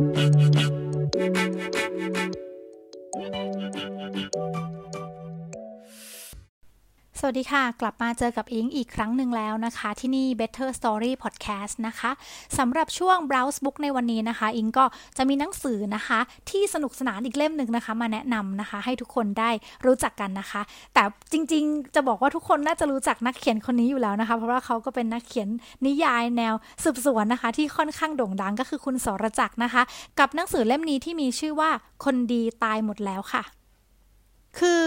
Thank you. สวัสดีค่ะ กลับมาเจอกับอิงอีกครั้งหนึ่งแล้วนะคะ ที่นี่ Better Story Podcast นะคะสำหรับช่วง Browse Book ในวันนี้นะคะ อิงก็จะมีหนังสือนะคะ ที่สนุกสนานอีกเล่มหนึ่งนะคะ มาแนะนำนะคะ ให้ทุกคนได้รู้จักกันนะคะ แต่จริงๆ จะบอกว่าทุกคนน่าจะรู้จักนักเขียนคนนี้อยู่แล้วนะคะ เพราะว่าเขาก็เป็นนักเขียนนิยายแนวสืบสวนนะคะ ที่ค่อนข้างโด่งดังก็คือคุณสรจักรนะคะ กับหนังสือเล่มนี้ที่มีชื่อว่าคนดีตายหมดแล้วค่ะ คือ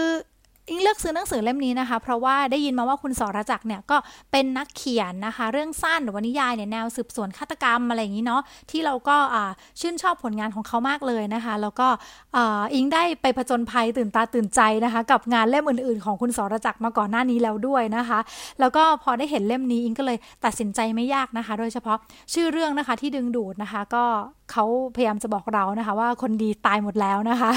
อิงเลือกซื้อหนังสือเล่มนี้นะคะ เพราะว่าได้ยินมาว่าคุณสรจักรเนี่ยก็เป็นนักเขียนนะคะ เรื่องสั้นหรือว่านิยายเนี่ยแนวสืบสวนฆาตกรรมอะไรอย่างนี้เนาะที่เราก็ชื่นชอบผลงานของเขามากเลยนะคะ แล้วก็อิงได้ไปผจญภัยตื่นตาตื่นใจนะคะ กับงานเล่มอื่น ๆ ของคุณสรจักรมาก่อนหน้านี้แล้วด้วยนะคะ แล้วก็พอได้เห็นเล่มนี้อิงก็เลยตัดสินใจไม่ยากนะคะ โดยเฉพาะชื่อเรื่องนะคะที่ดึงดูดนะคะ ก็เขาพยายามจะบอกเรานะคะ ว่าคนดีตายหมดแล้วนะคะ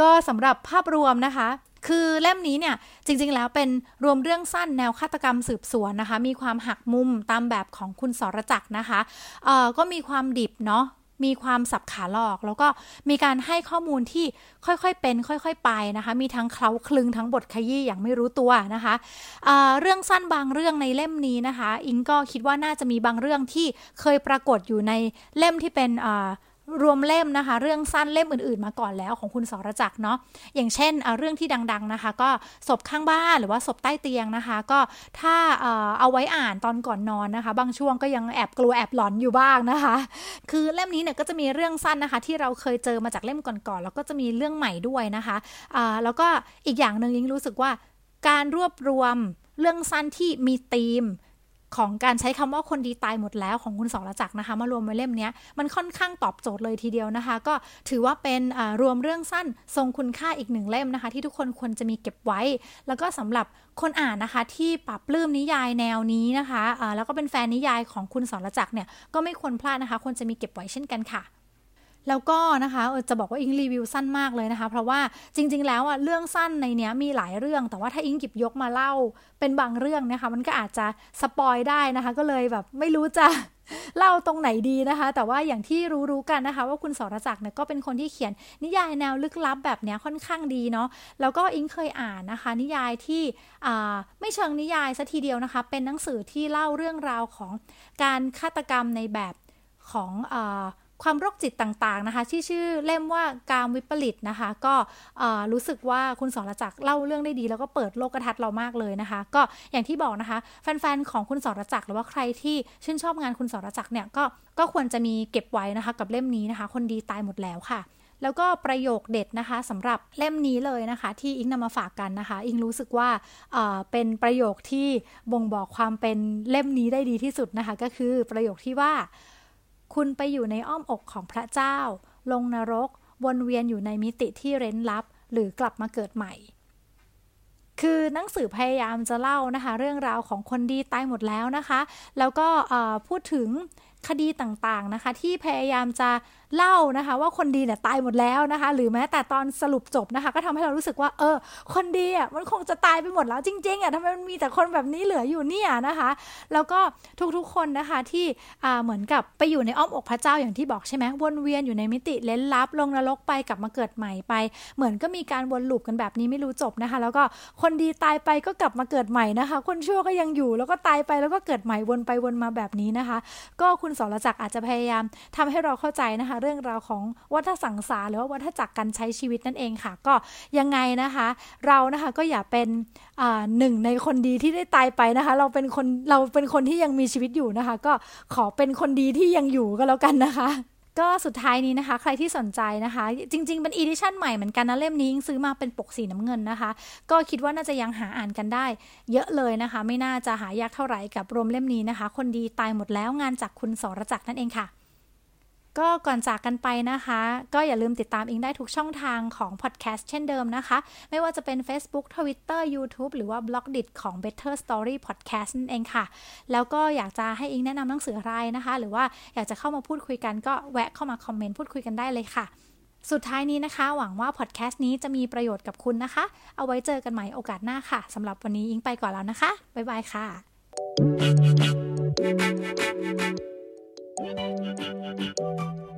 ก็สำหรับภาพรวมนะคะ คือเล่มนี้เนี่ยจริงๆแล้วเป็นรวมเรื่องสั้นแนวฆาตกรรมสืบสวนนะคะ มีความหักมุมตามแบบของคุณสรจักรนะคะเอ่อก็มีความดิบเนาะมีความสับขาหลอก แล้วก็มีการให้ข้อมูลที่ค่อยๆเป็น ค่อยๆไปนะคะ มีทั้งเคล้าคลึงทั้งบทขยี้อย่างไม่รู้ตัวนะคะเเรื่องสั้นบางเรื่องในเล่มนี้นะคะ อิงก็คิดว่าน่าจะมีบางเรื่องที่เคยปรากฏอยู่ในเล่มที่เป็น รวมเล่มนะคะ เรื่องสั้นเล่มอื่นๆ มาก่อนแล้วของคุณสรจักรเนาะอย่างเช่นเรื่องที่ดังๆนะคะ ก็ศพข้างบ้านหรือว่าศพใต้เตียงนะคะ ก็ถ้าเอาไว้อ่านตอนก่อนนอนนะคะ บางช่วงก็ยังแอบกลัวแอบหลอนอยู่บ้างนะคะ คือเล่มนี้เนี่ยก็จะมีเรื่องสั้นนะคะ ที่เราเคยเจอมาจากเล่มก่อนๆแล้วก็จะมีเรื่องใหม่ด้วยนะคะแล้วก็อีกอย่างหนึ่งยิ่งรู้สึกว่าการรวบรวมเรื่องสั้นที่มีธีม ของการใช้คำว่าคนดีตายหมดแล้วของคุณสรจักนะคะ มารวมไว้เล่มนี้มันค่อนข้างตอบโจทย์เลยทีเดียวนะคะ ก็ถือว่าเป็นรวมเรื่องสั้นทรงคุณค่าอีกหนึ่งเล่มนะคะ ที่ทุกคนควรจะมีเก็บไว้ แล้วก็สำหรับคนอ่านนะคะ ที่ปรับปลื้มนิยายแนวนี้นะคะะแล้วก็เป็นแฟนนิยายของคุณสรจักเนี่ยก็ไม่ควรพลาดนะคะควรจะมีเก็บไว้เช่นกันค่ะ แล้วก็นะคะจะบอกว่าอิงรีวิวสั้นมากเลยนะคะ เพราะว่าจริง ๆ แล้วอะเรื่องสั้นในเนี้ยมีหลายเรื่อง แต่ว่าถ้าอิงหยิบยกมาเล่าเป็นบางเรื่องนะคะ มันก็อาจจะสปอยได้นะคะ ก็เลยแบบไม่รู้จะเล่าตรงไหนดีนะคะ แต่ว่าอย่างที่รู้ๆกันนะคะ ว่าคุณสรจักรเนี่ยก็เป็นคนที่เขียนนิยายแนวลึกลับแบบนี้ค่อนข้างดีเนาะแล้วก็อิงเคยอ่านนะคะ นิยายที่ไม่เชิงนิยายซะทีเดียวนะคะ เป็นหนังสือที่เล่าเรื่องราวของการฆาตกรรมในแบบของอ ความโรคจิตต่างๆนะคะที่ชื่อเล่มว่าการวิปริตนะคะ ก็รู้สึกว่าคุณสรจักรเล่าเรื่องได้ดี แล้วก็เปิดโลกทัศน์เรามากเลยนะคะ ก็อย่างที่บอกนะคะ แฟนๆของคุณสรจักรหรือว่าใครที่ชื่นชอบงานคุณสรจักรเนี่ยก็ก็ควรจะมีเก็บไว้นะคะกับเล่มนี้นะคะ คนดีตายหมดแล้วค่ะแล้วก็ประโยคเด็ดนะคะสำหรับเล่มนี้เลยนะคะ ที่อิงนำมาฝากกันนะคะ อิงรู้สึกว่าเเป็นประโยคที่บ่งบอกความเป็นเล่มนี้ได้ดีที่สุดนะคะ ก็คือประโยคที่ว่า คุณไปอยู่ในอ้อมอกของพระเจ้า ลงนรก วนเวียนอยู่ในมิติที่เร้นลับ หรือกลับมาเกิดใหม่ คือหนังสือพยายามจะเล่านะคะ เรื่องราวของคนดีตายหมดแล้วนะคะ แล้วก็พูดถึงคดีต่างๆนะคะ ที่พยายามจะเล่านะคะ ว่าคนดีเนี่ยตายหมดแล้วนะคะ หรือแม้แต่ตอนสรุปจบนะคะ ก็ทำให้เรารู้สึกว่า เออ คนดีอะมันคงจะตายไปหมดแล้วจริงๆอะทำไมมันมีแต่คนแบบนี้เหลืออยู่เนี่ยนะคะ แล้วก็ทุกๆคนนะคะที่อ่าเหมือนกับไปอยู่ในอ้อมอกพระเจ้าอย่างที่บอกใช่ไหมวนเวียนอยู่ในมิติเล้นลับ ลงนรกไปกลับมาเกิดใหม่ไป เหมือนก็มีการวนลูปกันแบบนี้ไม่รู้จบนะคะ แล้วก็คนดีตายไปก็กลับมาเกิดใหม่นะคะ คนชั่วก็ยังอยู่แล้วก็ตายไปแล้วก็เกิดใหม่วนไปวนมาแบบนี้นะคะ ก็คุณสรจักรอาจจะพยายามทำให้เราเข้าใจนะคะ เรื่องราวของวัฏสงสารหรือว่าวัฏจักรการใช้ชีวิตนั่นเองค่ะ ก็ยังไงนะคะ เรานะคะก็อย่าเป็นหนึ่งในคนดีที่ได้ตายไปนะคะ เราเป็นคนเราเป็นคนที่ยังมีชีวิตอยู่นะคะ ก็ขอเป็นคนดีที่ยังอยู่ก็แล้วกันนะคะ ก็สุดท้ายนี้นะคะ ใครที่สนใจนะคะ จริง ๆ เป็น edition ใหม่เหมือนกันนะเล่มนี้ซื้อมาเป็นปกสีน้ำเงินนะคะ ก็คิดว่าน่าจะยังหาอ่านกันได้ เยอะเลยนะคะ ไม่น่าจะหายากเท่าไหร่กับรวมเล่มนี้นะคะ คนดีตายหมดแล้วงานจากคุณสรจักรนั่นเองค่ะ ก็ก่อนจากกันไปนะคะ ก็อย่าลืมติดตามอิงได้ทุกช่องทางของพอดแคสต์เช่นเดิมนะคะ ไม่ว่าจะเป็น Facebook Twitter YouTube หรือว่า b ล็อกดิของ Better Story Podcast นั่นเองค่ะ แล้วก็อยากจะให้อิงแนะนำหนังสืออะไรนะคะ หรือว่าอยากจะเข้ามาพูดคุยกันก็แวะเข้ามาคอมเมนต์พูดคุยกันได้เลยค่ะ สุดท้ายนี้นะคะ หวังว่าพอดแคสต์นี้จะมีประโยชน์กับคุณนะคะ เอาไว้เจอกันใหม่โอกาสหน้าค่ะสำหรับวันนี้อิงไปก่อนแล้วนะคะบ๊ายบายค่ะ Thank you. Thank you.